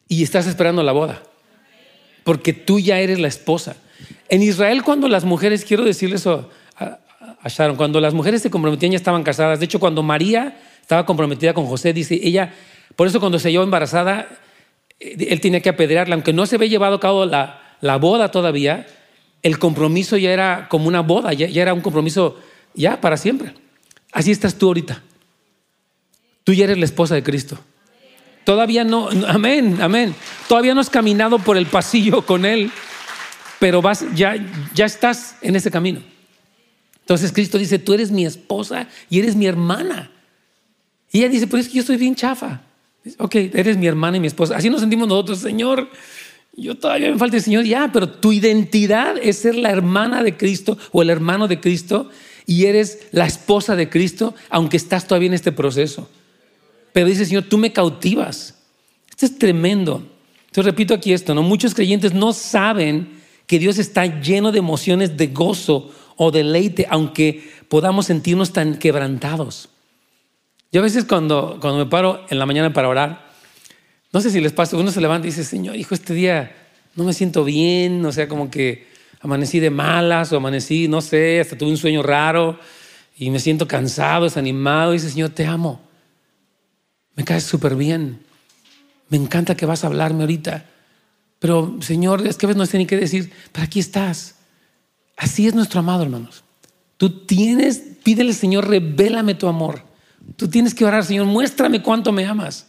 y estás esperando la boda. Porque tú ya eres la esposa. En Israel, cuando las mujeres, quiero decirle eso a, Sharon, cuando las mujeres se comprometían ya estaban casadas. De hecho, cuando María estaba comprometida con José, dice ella, por eso cuando se halló embarazada, eh, él tenía que apedrearla, aunque no se había llevado a cabo la, la boda todavía, el compromiso ya era como una boda, ya, era un compromiso ya para siempre. Así estás tú ahorita. Tú ya eres la esposa de Cristo. Todavía no, amén, amén. Todavía no has caminado por el pasillo con Él, pero vas, ya, ya estás en ese camino. Entonces Cristo dice, tú eres mi esposa y eres mi hermana. Y ella dice, pues es que yo estoy bien chafa. Ok, eres mi hermana y mi esposa. Así nos sentimos nosotros, Señor. Yo todavía me falta el Señor, ya, pero tu identidad es ser la hermana de Cristo o el hermano de Cristo y eres la esposa de Cristo, aunque estás todavía en este proceso. Pero dice Señor, tú me cautivas. Esto es tremendo. Entonces repito aquí esto, ¿no? Muchos creyentes no saben que Dios está lleno de emociones de gozo o deleite, aunque podamos sentirnos tan quebrantados. Yo a veces cuando, cuando me paro en la mañana para orar, no sé si les pasa, uno se levanta y dice, Señor, hijo, este día no me siento bien, o sea, como que amanecí de malas o amanecí, no sé, hasta tuve un sueño raro y me siento cansado, desanimado. Y dice, Señor, te amo. Me caes súper bien. Me encanta que vas a hablarme ahorita. Pero, Señor, es que a veces no sé ni qué decir, pero aquí estás. Así es nuestro amado, hermanos. Tú tienes, pídele, Señor, revélame tu amor. Tú tienes que orar, Señor, muéstrame cuánto me amas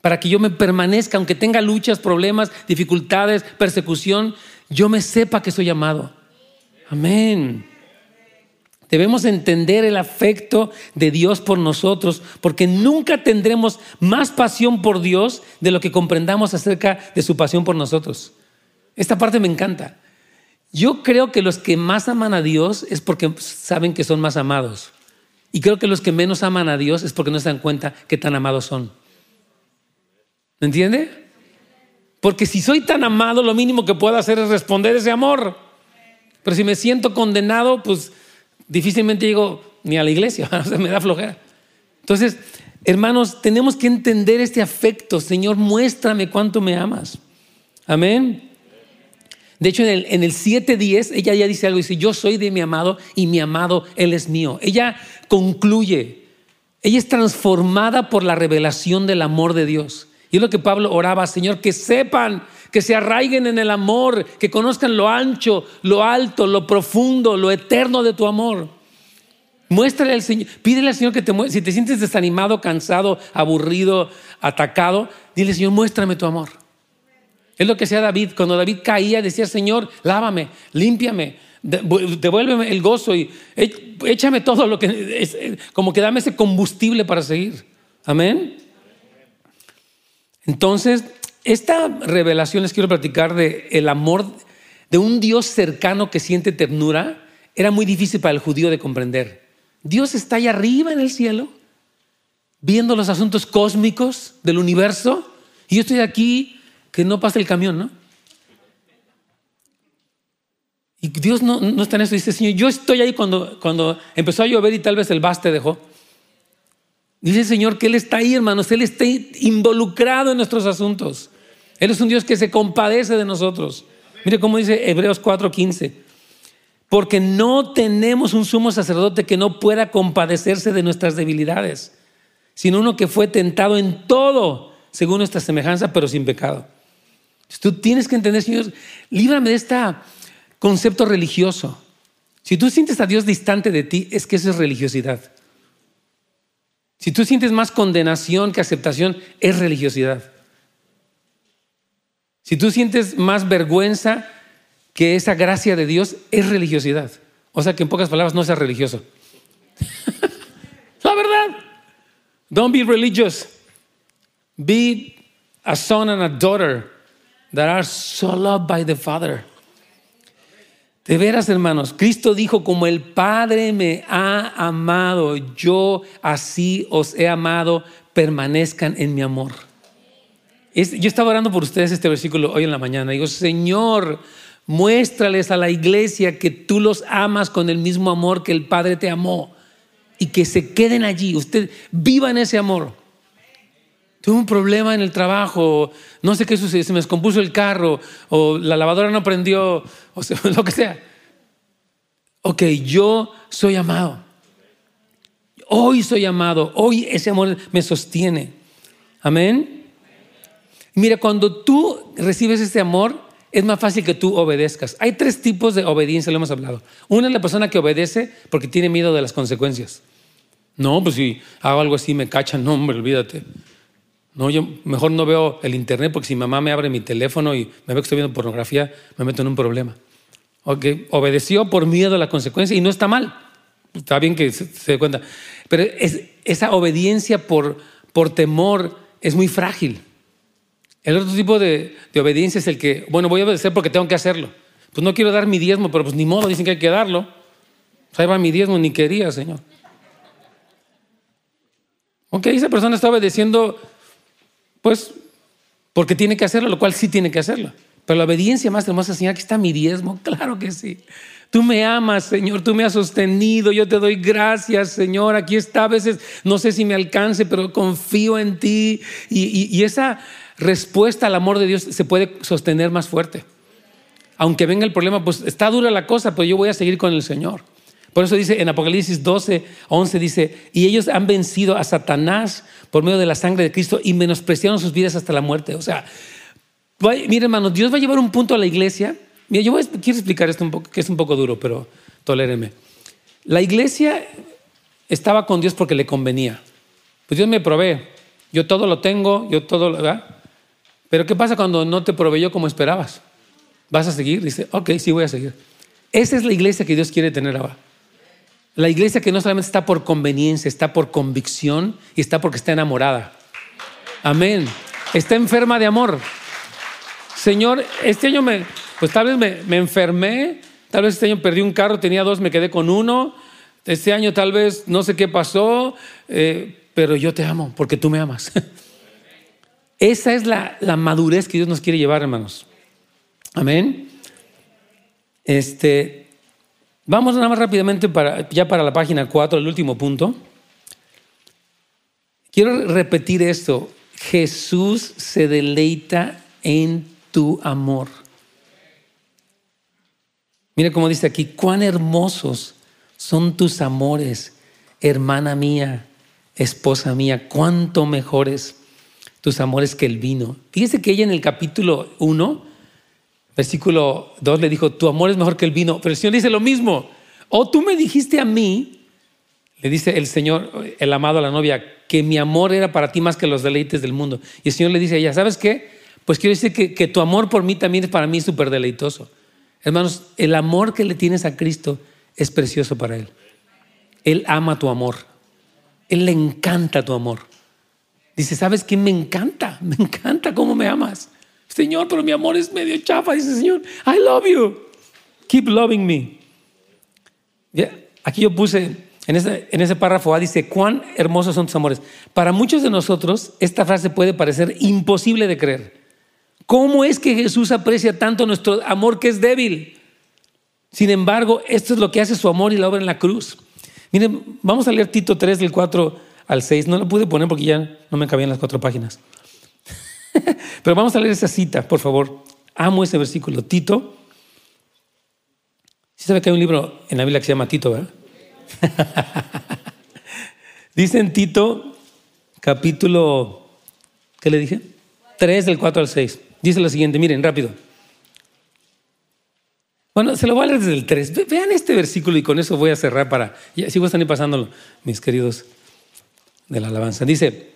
para que yo me permanezca, aunque tenga luchas, problemas, dificultades, persecución, yo me sepa que soy amado. Amén. Debemos entender el afecto de Dios por nosotros, porque nunca tendremos más pasión por Dios de lo que comprendamos acerca de su pasión por nosotros. Esta parte me encanta. Yo creo que los que más aman a Dios es porque saben que son más amados. Y creo que los que menos aman a Dios es porque no se dan cuenta que tan amados son. ¿Me entiende? Porque si soy tan amado, lo mínimo que puedo hacer es responder ese amor. Pero si me siento condenado, pues difícilmente llego ni a la iglesia, me da flojera. Entonces, hermanos, tenemos que entender este afecto. Señor, muéstrame cuánto me amas. Amén. De hecho, en el, en el 7.10, ella ya dice algo, dice, yo soy de mi amado y mi amado, Él es mío. Ella concluye, ella es transformada por la revelación del amor de Dios. Y es lo que Pablo oraba, Señor, que sepan, que se arraiguen en el amor, que conozcan lo ancho, lo alto, lo profundo, lo eterno de tu amor. Muéstrale al Señor, pídele al Señor que te muestre. Si te sientes desanimado, cansado, aburrido, atacado, dile, Señor, muéstrame tu amor. Es lo que hacía David. Cuando David caía, decía, Señor, lávame, límpiame, devuélveme el gozo y échame todo lo que, como que dame ese combustible para seguir. Amén. Entonces, esta revelación les quiero platicar de el amor de un Dios cercano que siente ternura. Era muy difícil para el judío de comprender. Dios está ahí arriba en el cielo, viendo los asuntos cósmicos del universo, y yo estoy aquí que no pasa el camión, ¿no? Y Dios no, no está en eso. Dice, Señor, yo estoy ahí cuando, cuando empezó a llover y tal vez el baste dejó. Dice el Señor que Él está ahí, hermanos, Él está involucrado en nuestros asuntos. Él es un Dios que se compadece de nosotros. Mire cómo dice Hebreos 4:15. Porque no tenemos un sumo sacerdote que no pueda compadecerse de nuestras debilidades, sino uno que fue tentado en todo, según nuestra semejanza, pero sin pecado. Tú tienes que entender, Señor, líbrame de este concepto religioso. Si tú sientes a Dios distante de ti, es que eso es religiosidad. Si tú sientes más condenación que aceptación, es religiosidad. Si tú sientes más vergüenza que esa gracia de Dios, es religiosidad. O sea que en pocas palabras no seas religioso. La verdad. Don't be religious. Be a son and a daughter that are so loved by the Father. De veras, hermanos, Cristo dijo, como el Padre me ha amado, yo así os he amado, permanezcan en mi amor. yo estaba orando por ustedes este versículo hoy en la mañana. Digo, Señor, muéstrales a la iglesia que tú los amas con el mismo amor que el Padre te amó y que se queden allí. Usted viva en ese amor. Tuve un problema en el trabajo, no sé qué sucedió, se me descompuso el carro, o la lavadora no prendió, o lo que sea. Ok, yo soy amado. Hoy soy amado, hoy ese amor me sostiene. Amén. Mira, cuando tú recibes ese amor, es más fácil que tú obedezcas. Hay tres tipos de obediencia, lo hemos hablado. Una es la persona que obedece porque tiene miedo de las consecuencias. No, pues si hago algo así me cachan, no, hombre, olvídate. No, yo mejor no veo el internet porque si mamá me abre mi teléfono y me ve que estoy viendo pornografía, me meto en un problema. Ok, obedeció por miedo a la consecuencia y no está mal. Está bien que se, dé cuenta. Pero esa obediencia por, por temor es muy frágil. El otro tipo de, obediencia es el que, bueno, voy a obedecer porque tengo que hacerlo. Pues no quiero dar mi diezmo, pero pues ni modo, dicen que hay que darlo. Pues ahí va mi diezmo, ni quería, Señor. Ok, esa persona está obedeciendo pues porque tiene que hacerlo, lo cual sí tiene que hacerlo. Pero la obediencia más hermosa, Señor, aquí está mi diezmo, claro que sí. Tú me amas, Señor, tú me has sostenido, yo te doy gracias, Señor. Aquí está, a veces no sé si me alcance, pero confío en ti. Y, esa respuesta al amor de Dios se puede sostener más fuerte. Aunque venga el problema, pues está dura la cosa, pero yo voy a seguir con el Señor. Por eso dice en Apocalipsis 12, 11, dice, y ellos han vencido a Satanás por medio de la sangre de Cristo y menospreciaron sus vidas hasta la muerte. O sea, mire hermanos, Dios va a llevar un punto a la iglesia. Mira, yo quiero explicar esto un poco, que es un poco duro, pero toléreme. La iglesia estaba con Dios porque le convenía. Pues Dios me provee. Yo todo lo tengo, yo todo lo... ¿verdad? Pero ¿qué pasa cuando no te proveyó como esperabas? ¿Vas a seguir? Dice, ok, sí voy a seguir. Esa es la iglesia que Dios quiere tener ahora. La iglesia que no solamente está por conveniencia, está por convicción y está porque está enamorada. Amén. Está enferma de amor. Señor, este año me, pues tal vez me, enfermé, tal vez este año perdí un carro, tenía dos, me quedé con uno. Este año tal vez no sé qué pasó, eh, pero yo te amo porque tú me amas. Esa es la, la madurez que Dios nos quiere llevar, hermanos. Amén. Este, Vamos nada más rápidamente para, ya para la página 4, el último punto. Quiero repetir esto. Jesús se deleita en tu amor. Mira cómo dice aquí, cuán hermosos son tus amores, hermana mía, esposa mía, cuánto mejores tus amores que el vino. Fíjese que ella en el capítulo 1 Versículo 2 le dijo, tu amor es mejor que el vino. Pero el Señor dice lo mismo. O tú me dijiste a mí, le dice el Señor, el amado a la novia, que mi amor era para ti más que los deleites del mundo. Y el Señor le dice a ella, ¿sabes qué? Pues quiero decir que, que tu amor por mí también es para mí súper deleitoso. Hermanos, el amor que le tienes a Cristo es precioso para Él. Él ama tu amor. Él le encanta tu amor. Dice, ¿sabes qué? Me encanta, me encanta cómo me amas. Señor, pero mi amor es medio chafa. Dice, Señor, I love you. Keep loving me. Aquí yo puse, en ese, en ese párrafo A dice, cuán hermosos son tus amores. Para muchos de nosotros, esta frase puede parecer imposible de creer. ¿Cómo es que Jesús aprecia tanto nuestro amor que es débil? Sin embargo, esto es lo que hace su amor y la obra en la cruz. Miren, vamos a leer Tito 3 del 4 al 6. No lo pude poner porque ya no me cabían las cuatro páginas. Pero vamos a leer esa cita, por favor. Amo ese versículo. Tito. ¿Sí sabe que hay un libro en la Biblia que se llama Tito, verdad? Dice en Tito, capítulo ¿Qué le dije? 3 del 4 al 6. Dice lo siguiente, miren, rápido. Bueno, se lo voy a leer desde el 3. Vean este versículo y con eso voy a cerrar para... Ya, sigo están pasándolo, mis queridos de la alabanza. Dice,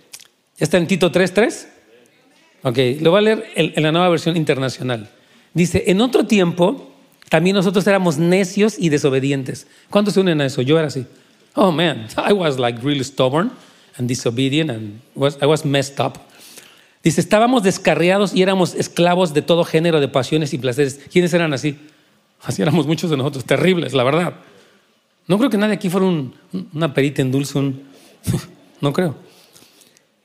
¿ya está en Tito 3, 3? Ok, lo voy a leer en, la nueva versión internacional. Dice, en otro tiempo también nosotros éramos necios y desobedientes. ¿Cuántos se unen a eso? Yo era así. Oh man, I was like really stubborn and disobedient and was, I was messed up. Dice, estábamos descarriados y éramos esclavos de todo género de pasiones y placeres. ¿Quiénes eran así? Así éramos muchos de nosotros, terribles, la verdad. No creo que nadie aquí fuera una perita en dulce, no creo.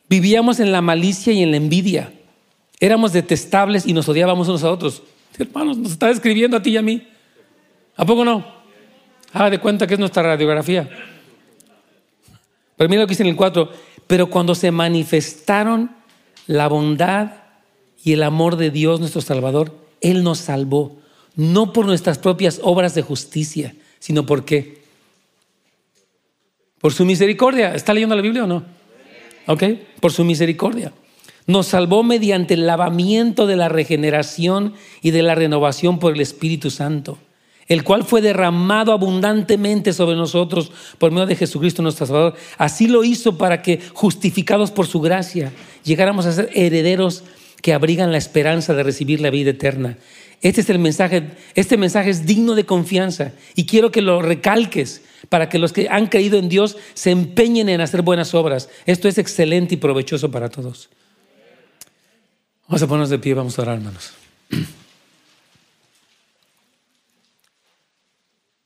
Vivíamos en la malicia y en la envidia. Éramos detestables y nos odiábamos unos a otros. Hermanos, nos está describiendo a ti y a mí. ¿A poco no? Haga de cuenta que es nuestra radiografía. Pero mira lo que dice en el 4. Pero cuando se manifestaron la bondad y el amor de Dios nuestro Salvador, Él nos salvó. No por nuestras propias obras de justicia, sino por qué? Por su misericordia. ¿Está leyendo la Biblia o no? ¿Ok? Por su misericordia nos salvó mediante el lavamiento de la regeneración y de la renovación por el Espíritu Santo, el cual fue derramado abundantemente sobre nosotros por medio de Jesucristo nuestro Salvador. Así lo hizo para que, justificados por su gracia, llegáramos a ser herederos que abrigan la esperanza de recibir la vida eterna. Este es el mensaje, este mensaje es digno de confianza y quiero que lo recalques para que los que han creído en Dios se empeñen en hacer buenas obras. Esto es excelente y provechoso para todos. Vamos a ponernos de pie, vamos a orar, hermanos.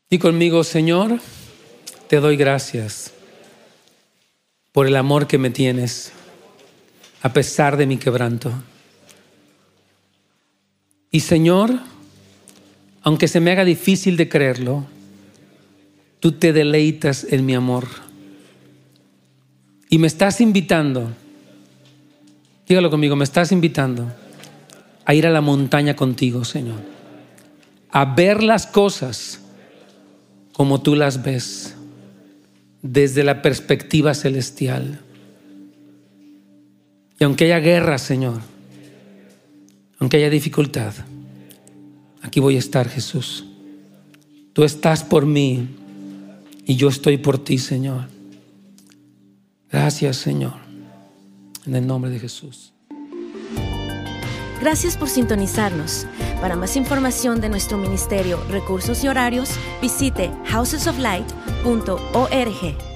Y conmigo, Señor, te doy gracias por el amor que me tienes, a pesar de mi quebranto. Y Señor, aunque se me haga difícil de creerlo, tú te deleitas en mi amor. Y me estás invitando Dígalo conmigo, me estás invitando a ir a la montaña contigo, Señor. A ver las cosas como tú las ves, desde la perspectiva celestial. Y aunque haya guerra, Señor, aunque haya dificultad, aquí voy a estar, Jesús. Tú estás por mí y yo estoy por ti, Señor. Gracias, Señor. En el nombre de Jesús. Gracias por sintonizarnos. Para más información de nuestro ministerio, recursos y horarios, visite housesoflight.org.